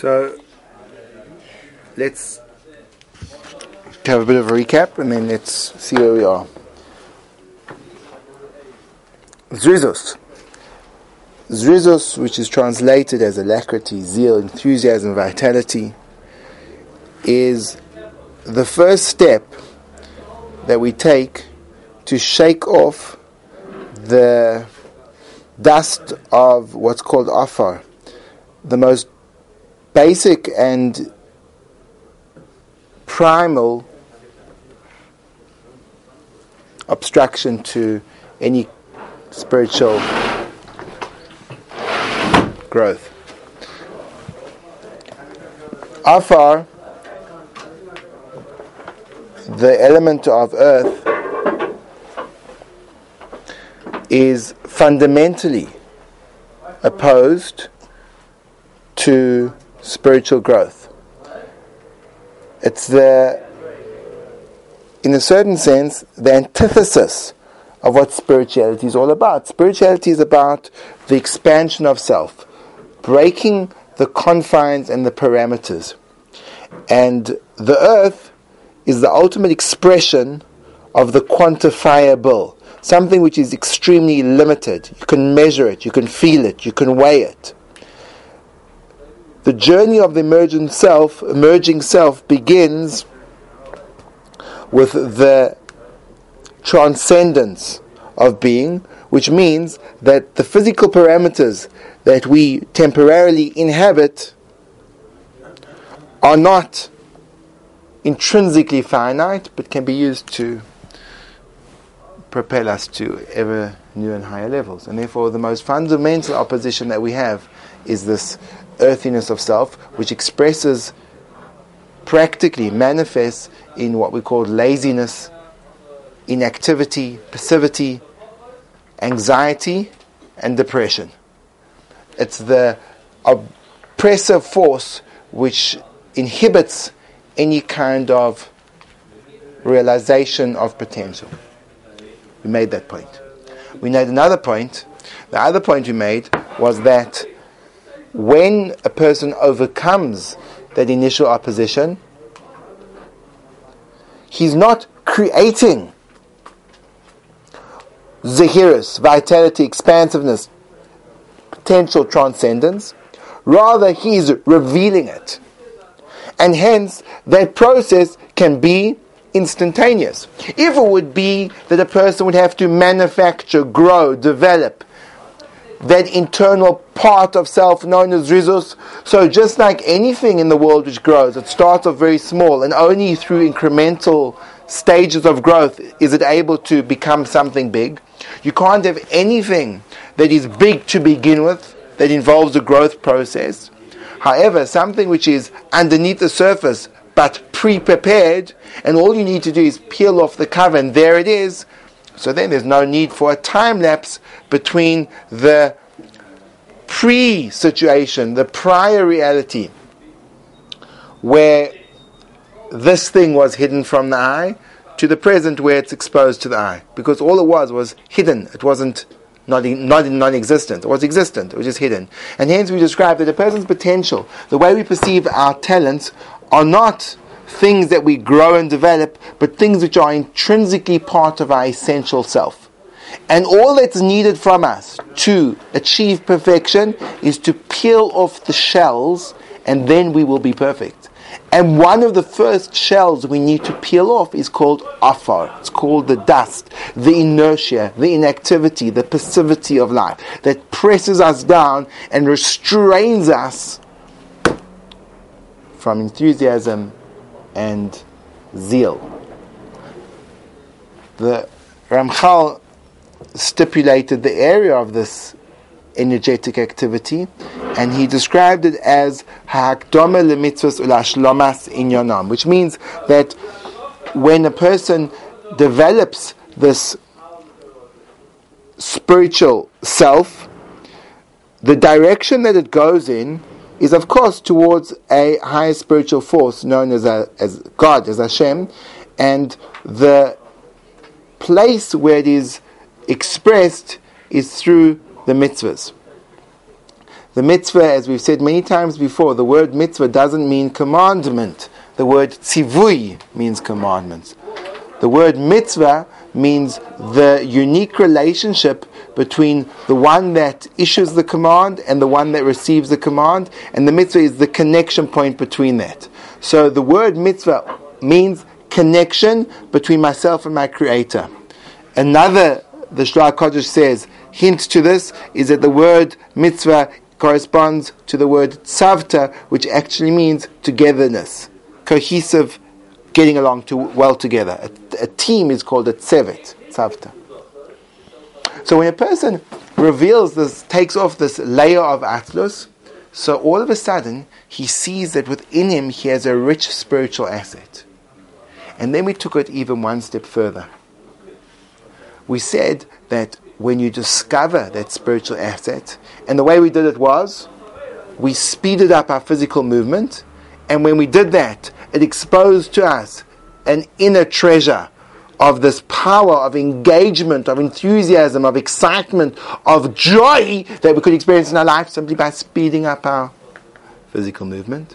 So let's have a bit of a recap and then let's see where we are. Zrizos. Zrizos, which is translated as alacrity, zeal, enthusiasm, vitality, is the first step that we take to shake off the dust of what's called afar, the most basic and primal obstruction to any spiritual growth. Afar, the element of earth, is fundamentally opposed to spiritual growth. It's the, in a certain sense, the antithesis of what spirituality is all about. Spirituality is about the expansion of self, breaking the confines and the parameters. And the earth is the ultimate expression of the quantifiable, something which is extremely limited. You can measure it, you can feel it, you can weigh it the journey of the emerging self, emerging self begins with the transcendence of being, which means that the physical parameters that we temporarily inhabit are not intrinsically finite, but can be used to propel us to ever new and higher levels. And therefore, the most fundamental opposition that we have is this earthiness of self, which expresses practically, manifests in what we call laziness, inactivity, passivity, anxiety, and depression. It's the oppressive force which inhibits any kind of realization of potential. We made that point. We made another point. The other point we made was that when a person overcomes that initial opposition, he's not creating zrizus, vitality, expansiveness, potential transcendence. Rather, he's revealing it. And hence, that process can be instantaneous. If it would be that a person would have to manufacture, grow, develop, that internal part of self known as zrizus. So just like anything in the world which grows, it starts off very small and only through incremental stages of growth is it able to become something big. You can't have anything that is big to begin with that involves a growth process. However, something which is underneath the surface but pre-prepared, and all you need to do is peel off the cover, and there it is. So then there's no need for a time lapse between the pre situation, the prior reality, where this thing was hidden from the eye, to the present where it's exposed to the eye. Because all it was was hidden. It wasn't not, in, not non-existent. It was existent. It was just hidden. And hence we describe that a person's potential, the way we perceive our talents, are not things that we grow and develop, but things which are intrinsically part of our essential self. And all that's needed from us to achieve perfection is to peel off the shells, and then we will be perfect. And one of the first shells we need to peel off is called afar. It's called the dust, the inertia, the inactivity, the passivity of life that presses us down and restrains us from enthusiasm and zeal. The Ramchal stipulated the area of this energetic activity, and he described it as ha'akdome lemitzvos ulashlomas inyanam, which means that when a person develops this spiritual self, the direction that it goes in is of course towards a higher spiritual force known as, a, as God, as Hashem, and the place where it is expressed is through the mitzvahs. The mitzvah, as we've said many times before, the word mitzvah doesn't mean commandment. The word tzivui means commandments. The word mitzvah means the unique relationship between the one that issues the command and the one that receives the command, and the mitzvah is the connection point between that. So the word mitzvah means connection between myself and my creator. Another, the Shloah Kodesh says, hint to this is that the word mitzvah corresponds to the word tzavta, which actually means togetherness, cohesive, getting along to, well together. A, a team is called a tzevet, tzavta. So when a person reveals this, takes off this layer of atzlus, so all of a sudden he sees that within him he has a rich spiritual asset. And then we took it even one step further. We said that when you discover that spiritual asset, and the way we did it was we speeded up our physical movement, and when we did that, it exposed to us an inner treasure of this power of engagement, of enthusiasm, of excitement, of joy that we could experience in our life simply by speeding up our physical movement.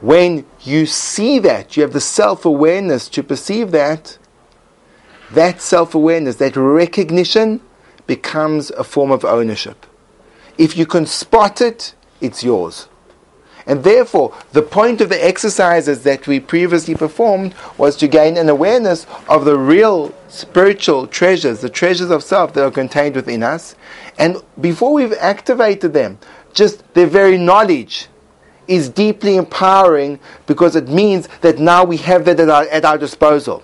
When you see that, you have the self awareness to perceive that, that self awareness, that recognition becomes a form of ownership. If you can spot it, it's yours. And therefore, the point of the exercises that we previously performed was to gain an awareness of the real spiritual treasures, the treasures of self that are contained within us. And before we've activated them, just their very knowledge is deeply empowering because it means that now we have that at our, at our disposal.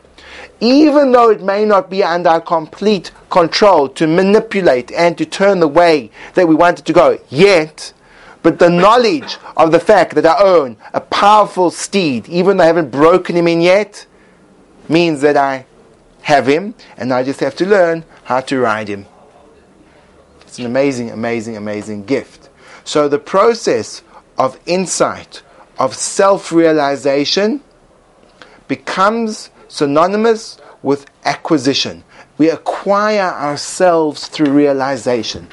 Even though it may not be under our complete control to manipulate and to turn the way that we want it to go, yet, but the knowledge of the fact that I own a powerful steed, even though I haven't broken him in yet, means that I have him and I just have to learn how to ride him. It's an amazing, amazing, amazing gift. So the process of insight, of self realization, becomes synonymous with acquisition. We acquire ourselves through realization.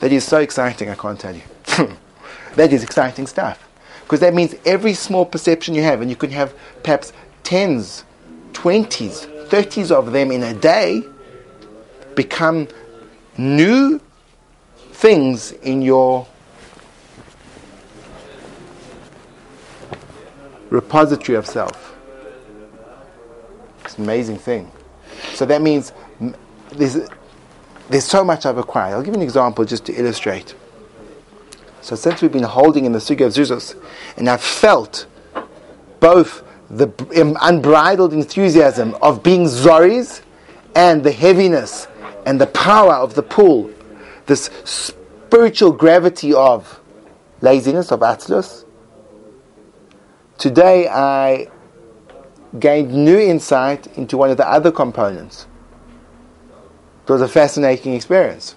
That is so exciting, I can't tell you. that is exciting stuff. Because that means every small perception you have, and you can have perhaps tens, twenties, thirties of them in a day, become new things in your repository of self. It's an amazing thing. So that means there's, there's so much I've acquired. I'll give you an example just to illustrate. So since we've been holding in the Sugya of Zrizus, and I've felt both the unbridled enthusiasm of being Zoris and the heaviness and the power of the pull, this spiritual gravity of laziness, of Atzlus. Today I gained new insight into one of the other components. It was a fascinating experience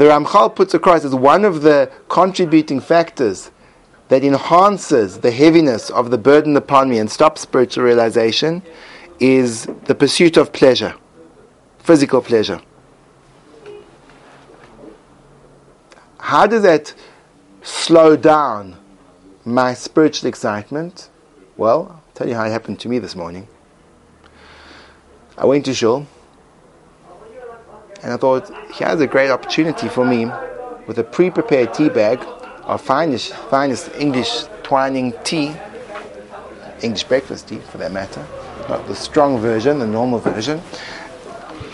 the Ramchal puts across as one of the contributing factors that enhances the heaviness of the burden upon me and stops spiritual realization is the pursuit of pleasure, physical pleasure. How does that slow down my spiritual excitement? Well, I'll tell you how it happened to me this morning. I went to shul and I thought, he has a great opportunity for me with a pre prepared tea bag of finest, finest English twining tea, English breakfast tea for that matter, not the strong version, the normal version.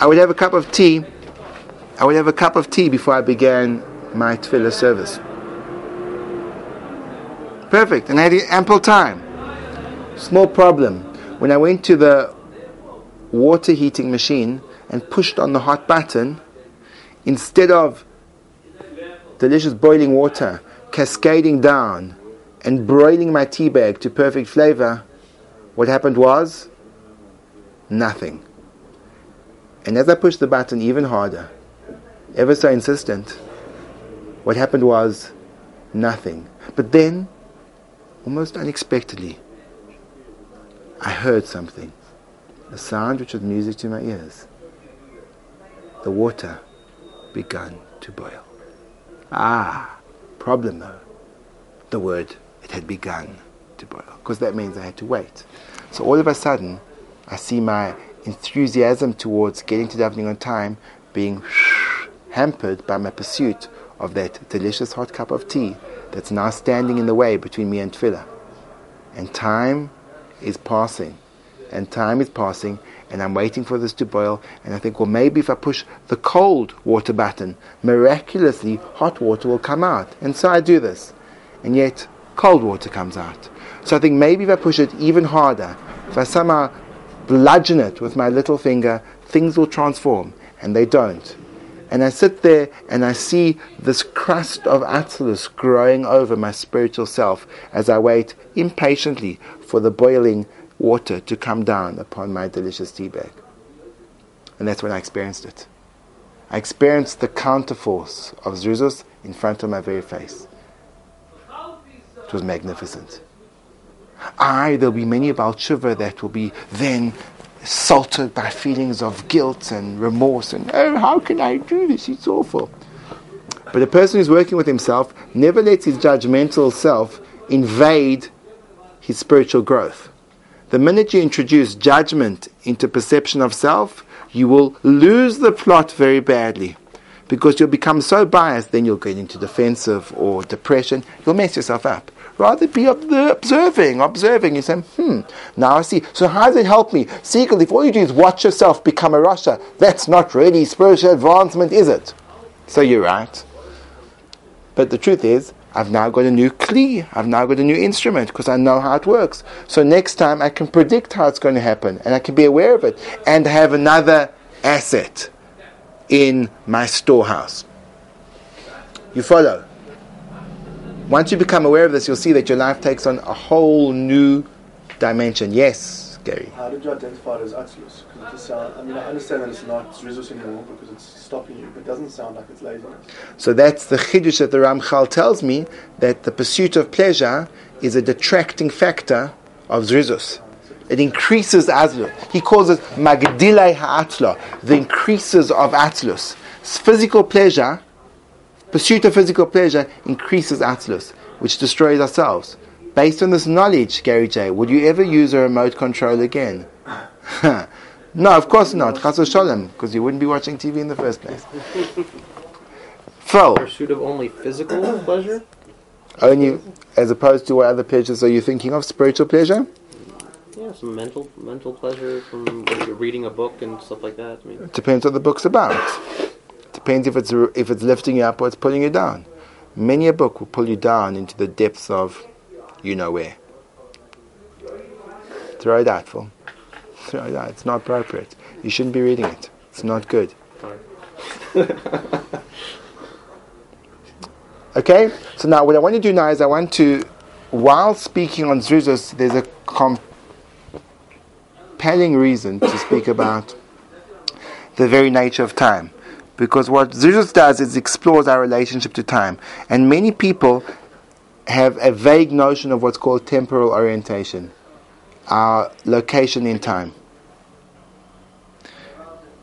I would have a cup of tea. I would have a cup of tea before I began my tefillah service. Perfect, and I had ample time. Small problem. When I went to the water heating machine, and pushed on the hot button, instead of delicious boiling water cascading down and broiling my tea bag to perfect flavor, what happened was nothing. And as I pushed the button even harder, ever so insistent, what happened was nothing. But then, almost unexpectedly, I heard something a sound which was music to my ears the water began to boil. Ah, problem though. The word, it had begun to boil, because that means I had to wait. So all of a sudden, I see my enthusiasm towards getting to davening on time being hampered by my pursuit of that delicious hot cup of tea that's now standing in the way between me and tefillah. And time is passing, and time is passing, and I'm waiting for this to boil, and I think, well, maybe if I push the cold water button, miraculously hot water will come out. And so I do this, and yet cold water comes out. So I think maybe if I push it even harder, if I somehow bludgeon it with my little finger, things will transform, and they don't. And I sit there and I see this crust of Atzlus growing over my spiritual self as I wait impatiently for the boiling water to come down upon my delicious tea bag. And that's when I experienced it. I experienced the counterforce of Zrizus in front of my very face. It was magnificent. Aye, there'll be many about Shiva that will be then salted by feelings of guilt and remorse and, oh, how can I do this? It's awful. But a person who's working with himself never lets his judgmental self invade his spiritual growth. The minute you introduce judgment into perception of self, you will lose the plot very badly. Because you'll become so biased, then you'll get into defensive or depression. You'll mess yourself up. Rather be observing, observing. You say, hmm, now I see. So how does it help me? Secretly, if all you do is watch yourself become a Russia, that's not really spiritual advancement, is it? So you're right. But the truth is, I've now got a new kli. I've now got a new instrument because I know how it works. So next time I can predict how it's going to happen and I can be aware of it and have another asset in my storehouse. You follow? Once you become aware of this, you'll see that your life takes on a whole new dimension. Yes, Gary. How did you identify it as Atzilus? Because it sound, I mean, I understand that it's not Zrizus anymore because it's stopping you, but it doesn't sound like it's laziness. So that's the chiddush that the Ramchal tells me that the pursuit of pleasure is a detracting factor of Zrizus. It increases Atzlus. He calls it Magdilai Ha'atzla, the increases of Atzlus. Physical pleasure Pursuit of physical pleasure increases atzlus, which destroys ourselves. Based on this knowledge, Gary J, would you ever use a remote control again? no, of course not. Chas shalom, because you wouldn't be watching TV in the first place. Phil. Pursuit of only physical pleasure? Only, as opposed to what other pleasures are you thinking of? Spiritual pleasure? Yeah, some mental mental pleasure from reading a book and stuff like that. I mean, it depends what the book's about. Depends if it's if it's lifting you up or it's pulling you down. Many a book will pull you down into the depths of, you know where. Throw it out. Throw out. It's not appropriate. You shouldn't be reading it. It's not good. okay. So now, what I want to do now is I want to, while speaking on Zrizus, there's a compelling reason to speak about the very nature of time. Because what Zrizus does is explores our relationship to time. And many people have a vague notion of what's called temporal orientation, our location in time.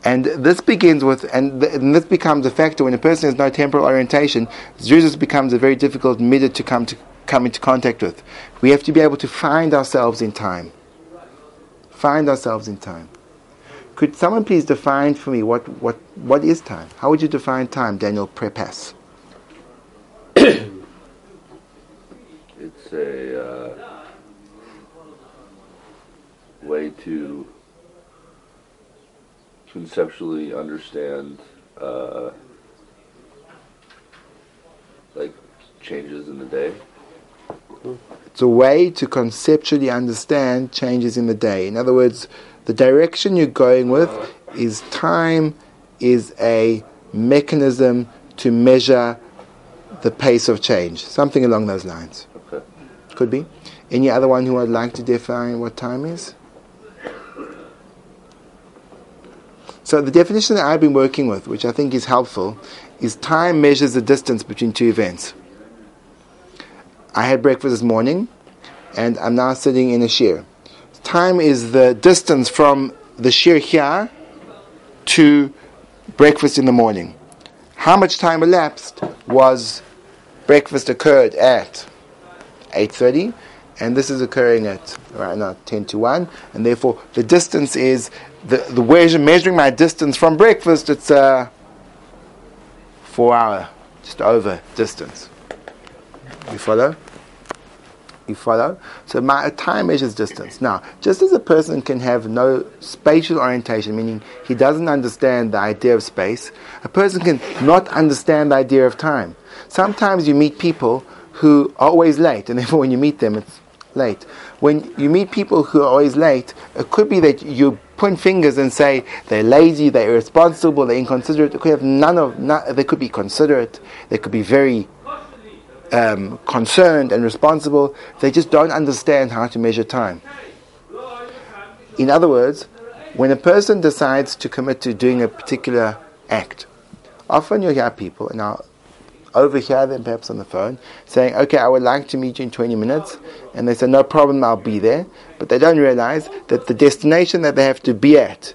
And this begins with, and, th- and, this becomes a factor when a person has no temporal orientation. Zrizus becomes a very difficult midah to come to come into contact with. We have to be able to find ourselves in time. Find ourselves in time. Could someone please define for me what, what, what is time? How would you define time, Daniel Prepas? a uh, way to conceptually understand uh, like changes in the day. It's a way to conceptually understand changes in the day. In other words, the direction you're going with is time is a mechanism to measure the pace of change. Something along those lines. Could be. Any other one who would like to define what time is? So the definition that I've been working with, which I think is helpful, is time measures the distance between two events. I had breakfast this morning, and I'm now sitting in a shiur time is the distance from the shiur here to breakfast in the morning. how much time elapsed was breakfast occurred at 8.30 and this is occurring at right now 10 to 1 and therefore the distance is the, the way measuring my distance from breakfast it's a four hour just over distance you follow you follow? So my time measures distance. Now, just as a person can have no spatial orientation, meaning he doesn't understand the idea of space, a person can not understand the idea of time. Sometimes you meet people who are always late, and therefore when you meet them, it's late. When you meet people who are always late, it could be that you point fingers and say they're lazy, they're irresponsible, they're inconsiderate. It could have none of. They could be considerate. They could be very um, concerned and responsible. They just don't understand how to measure time. In other words, when a person decides to commit to doing a particular act, often you'll hear people, and I'll overhear them perhaps on the phone, saying, Okay, I would like to meet you in 20 minutes. And they say, No problem, I'll be there. But they don't realize that the destination that they have to be at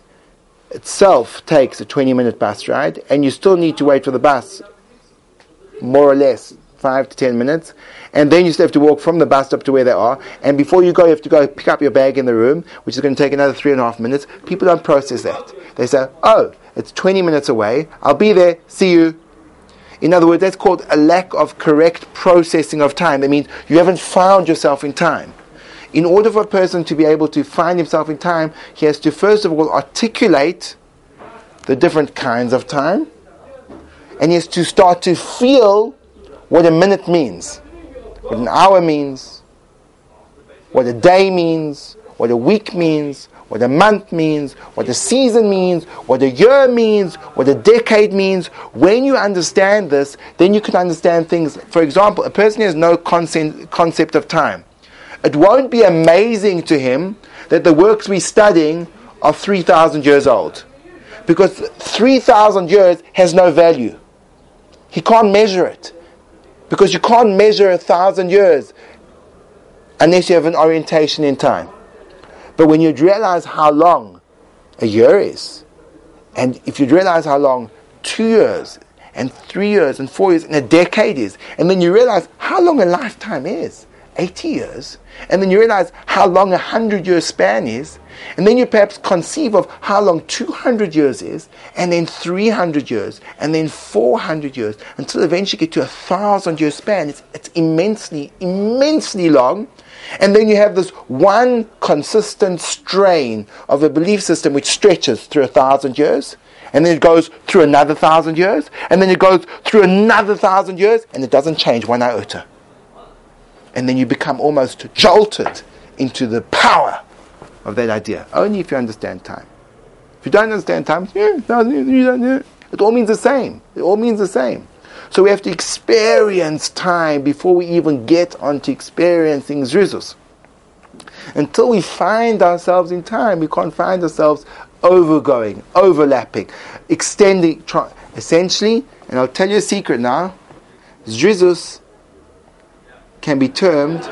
itself takes a 20 minute bus ride, and you still need to wait for the bus, more or less, five to ten minutes, and then you still have to walk from the bus stop to where they are. And before you go, you have to go pick up your bag in the room, which is going to take another three and a half minutes. People don't process that. They say, "Oh, it's 20 minutes away. I'll be there. See you." In other words, that's called a lack of correct processing of time. That means you haven't found yourself in time. In order for a person to be able to find himself in time, he has to first of all articulate the different kinds of time, and he has to start to feel what a minute means, what an hour means, what a day means, what a week means, what a month means, what a season means, what a year means, what a decade means. When you understand this, then you can understand things. For example, a person has no concept of time. It won't be amazing to him that the works we're studying are 3,000 years old. Because 3,000 years has no value. He can't measure it. Because you can't measure a thousand years unless you have an orientation in time. But when you realize how long a year is, and if you realize how long two years and three years and four years and a decade is, and then you realize how long a lifetime is, 80 years, and then you realize how long a 100 year span is, and then you perhaps conceive of how long 200 years is, and then 300 years, and then 400 years, until eventually you get to a thousand year span. It's, it's immensely, immensely long. And then you have this one consistent strain of a belief system which stretches through a thousand years. And then it goes through another thousand years. And then it goes through another thousand years. And it doesn't change one iota and then you become almost jolted into the power of that idea. Only if you understand time. If you don't understand time, yeah, it all means the same. It all means the same. So we have to experience time before we even get onto experiencing Zrizus. Until we find ourselves in time, we can't find ourselves overgoing, overlapping, extending. Essentially, and I'll tell you a secret now, Zrizus can be termed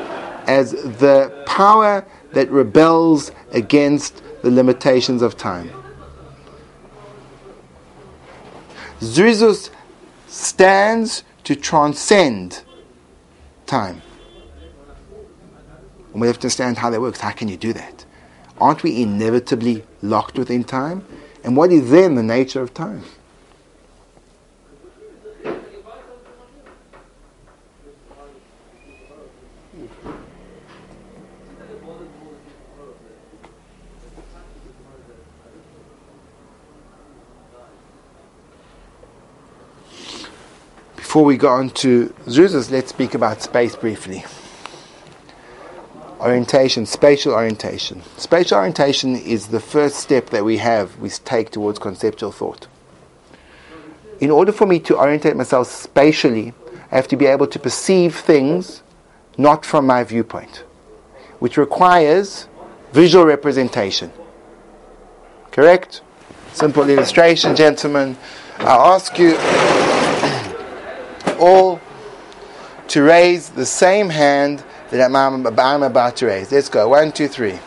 as the power that rebels against the limitations of time. Zrizus stands to transcend time. And we have to understand how that works. How can you do that? Aren't we inevitably locked within time? And what is then the nature of time? Before we go on to Zrizus, let's speak about space briefly. Orientation, spatial orientation. Spatial orientation is the first step that we have, we take towards conceptual thought. In order for me to orientate myself spatially, I have to be able to perceive things not from my viewpoint, which requires visual representation. Correct? Simple illustration, gentlemen. I ask you all to raise the same hand that I'm, about to raise. Let's go. One, two, three.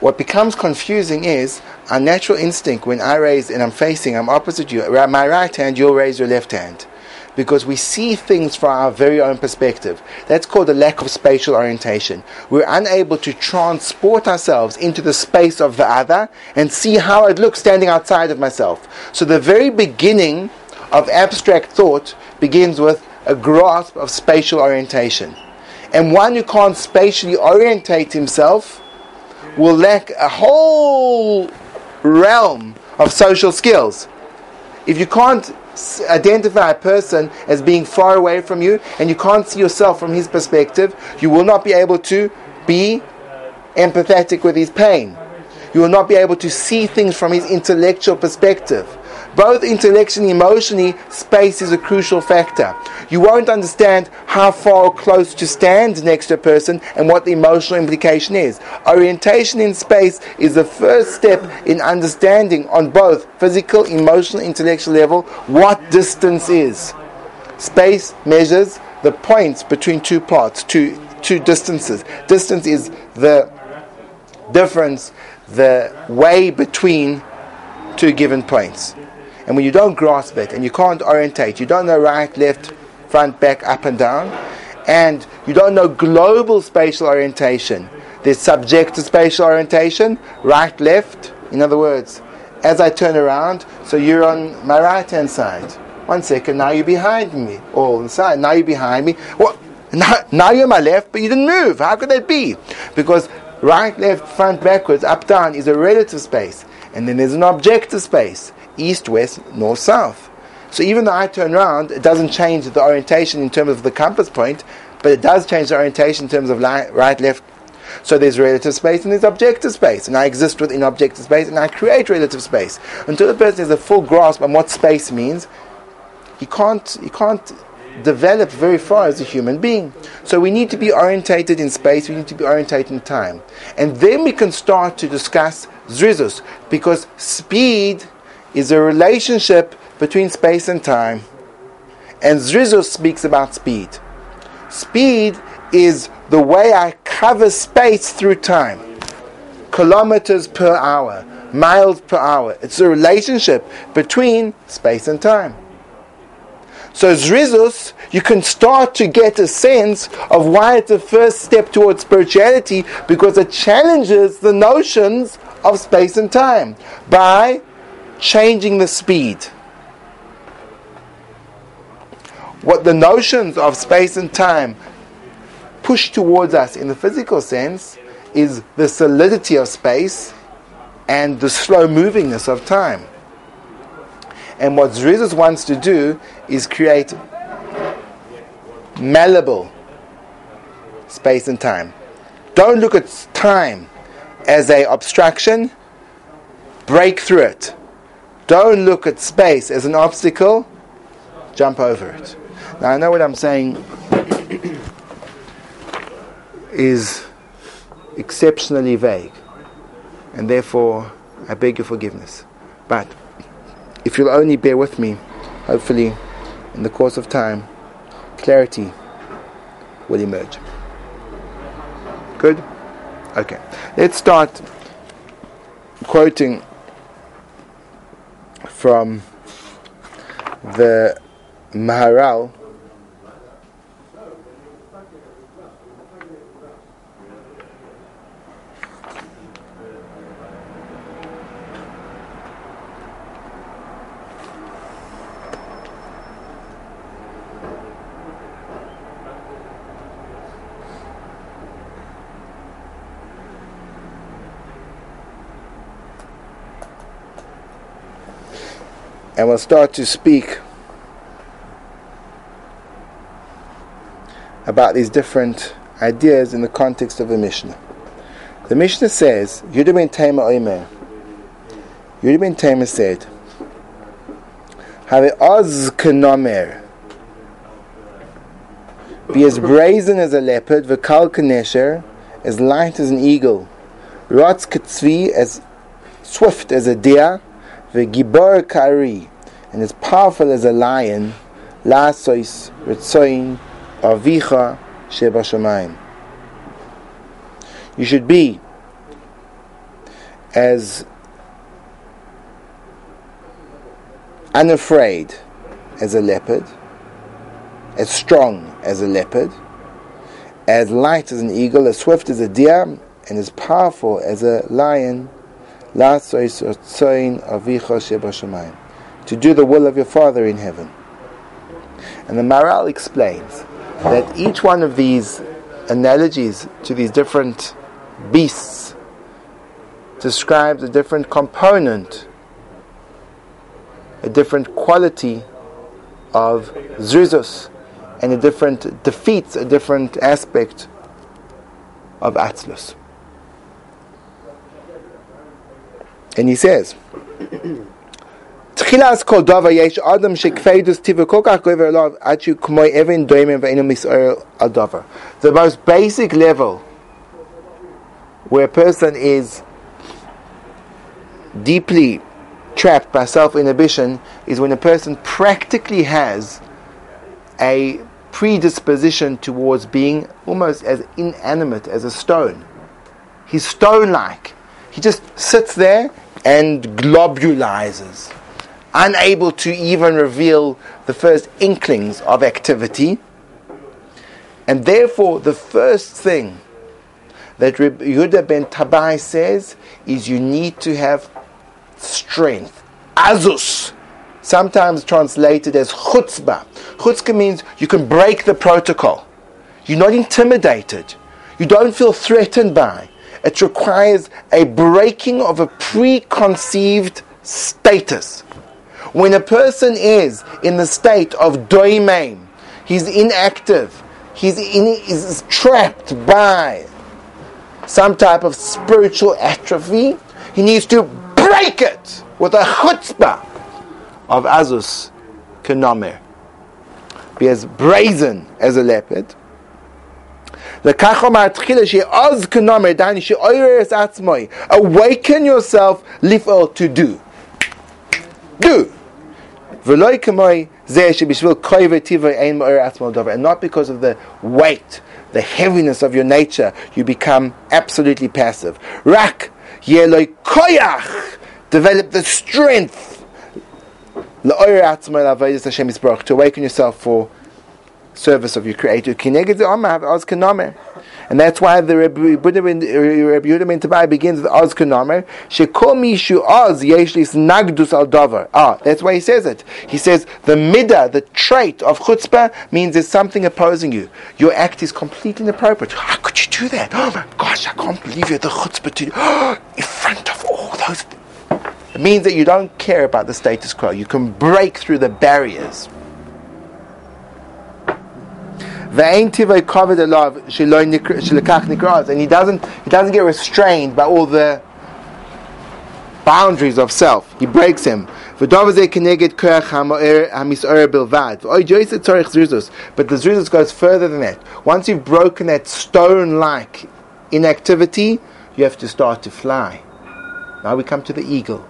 what becomes confusing is our natural instinct when I raise and I'm facing, I'm opposite you, my right hand, you'll raise your left hand. Because we see things from our very own perspective. That's called a lack of spatial orientation. We're unable to transport ourselves into the space of the other and see how it looks standing outside of myself. So the very beginning of abstract thought begins with a grasp of spatial orientation. And one who can't spatially orientate himself will lack a whole realm of social skills. If you can't identify a person as being far away from you and you can't see yourself from his perspective, you will not be able to be empathetic with his pain. You will not be able to see things from his intellectual perspective both intellectually and emotionally, space is a crucial factor. You won't understand how far or close to stand next to a person and what the emotional implication is. Orientation in space is the first step in understanding on both physical, emotional, intellectual level what distance is. Space measures the points between two parts, two, two distances. Distance is the difference, the way between two given points. And when you don't grasp it and you can't orientate, you don't know right, left, front, back, up, and down, and you don't know global spatial orientation. There's subjective spatial orientation, right, left. In other words, as I turn around, so you're on my right hand side. One second, now you're behind me. All on the side, now you're behind me. What? Now, now you're on my left, but you didn't move. How could that be? Because right, left, front, backwards, up, down is a relative space. And then there's an objective space east, west, north, south. So even though I turn around, it doesn't change the orientation in terms of the compass point, but it does change the orientation in terms of right, left. So there's relative space and there's objective space, and I exist within objective space, and I create relative space. Until the person has a full grasp on what space means, he can't, he can't develop very far as a human being. So we need to be orientated in space, we need to be orientated in time. And then we can start to discuss zrizus, because speed is a relationship between space and time. And Zrizus speaks about speed. Speed is the way I cover space through time. Kilometers per hour, miles per hour. It's a relationship between space and time. So Zrizus, you can start to get a sense of why it's the first step towards spirituality because it challenges the notions of space and time by changing the speed. What the notions of space and time push towards us in the physical sense is the solidity of space and the slow movingness of time. And what Zrizus wants to do is create malleable space and time. Don't look at time as a obstruction, break through it. Don't look at space as an obstacle, jump over it. Now, I know what I'm saying is exceptionally vague, and therefore I beg your forgiveness. But if you'll only bear with me, hopefully, in the course of time, clarity will emerge. Good? Okay. Let's start quoting from the Maharal and we'll start to speak about these different ideas in the context of the Mishnah. The Mishnah says, Yehuda ben Tema Oimer. Yehuda ben Tema said, Have oz kenomer. Be as brazen as a leopard, v'kal kanesher, as light as an eagle, rotz katzvi, as swift as a deer, v'gibor kari, and as powerful as a lion, lasois ritzoin avicha sheba. You should be as unafraid as a leopard, as strong as a leopard, as light as an eagle, as swift as a deer, and as powerful as a lion. To do the will of your Father in heaven. And the Maharal explains that each one of these analogies to these different beasts describes a different component, a different quality of Zrizus, and a different defeats a different aspect of Atzlus. And he says, תחילת כל דבר יש אדם שכבדוס טיבו כל כך גובר אליו עד שהוא כמו אבן דוימן ואינו מסער על דבר. The most basic level where a person is deeply trapped by self-inhibition is when a person practically has a predisposition towards being almost as inanimate as a stone. He's stone-like. He just sits there and globulizes unable to even reveal the first inklings of activity. And therefore, the first thing that Yehuda ben Tabai says is you need to have strength. Azus, sometimes translated as chutzpah. Chutzpah means you can break the protocol. You're not intimidated. You don't feel threatened by. It requires a breaking of a preconceived status. When a person is in the state of doimain, he's inactive, he's, in, trapped by some type of spiritual atrophy, he needs to break it with a chutzpah of Azus Kenomer. Be as brazen as a leopard. Awaken yourself, lifel to do. Do. And not because of the weight, the heaviness of your nature, you become absolutely passive. Rak koyach. Develop the strength to awaken yourself for service of your Creator. And that's why the Rebbe Yehuda ben Tabai begins with Oz Kanamer. Shekol Mishu Oz Yeshlis Nagdus Al Dover. Ah, that's why he says it. He says the midah, the trait of chutzpah, means there's something opposing you. Your act is completely inappropriate. How could you do that? Oh my gosh, I can't believe you had the chutzpah to in front of all those. It means that you don't care about the status quo. You can break through the barriers. And he doesn't he doesn't get restrained by all the boundaries of self. He breaks him. But the zrizus goes further than that. Once you've broken that stone-like inactivity, you have to start to fly. Now we come to the eagle.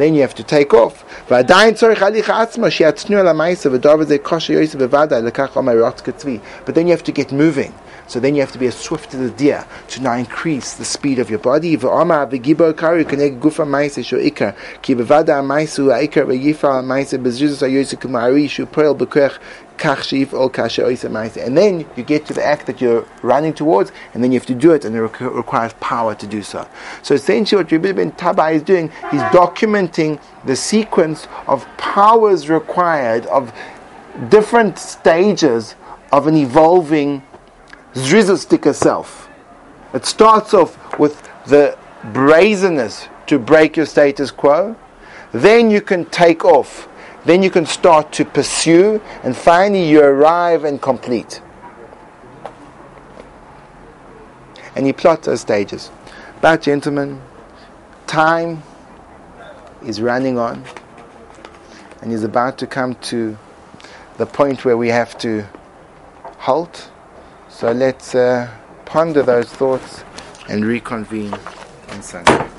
then you have to take off. But then you have to get moving. So then you have to be as swift as a deer to now increase the speed of your body. And then you get to the act that you're running towards, and then you have to do it, and it requires power to do so. So essentially, what Rabbi Ben Tabai is doing, he's documenting the sequence of powers required, of different stages of an evolving Zrizostika self. It starts off with the brazenness to break your status quo. Then you can take off then you can start to pursue, and finally you arrive and complete. And you plot those stages. But, gentlemen, time is running on and is about to come to the point where we have to halt. So let's uh, ponder those thoughts and reconvene on Sunday.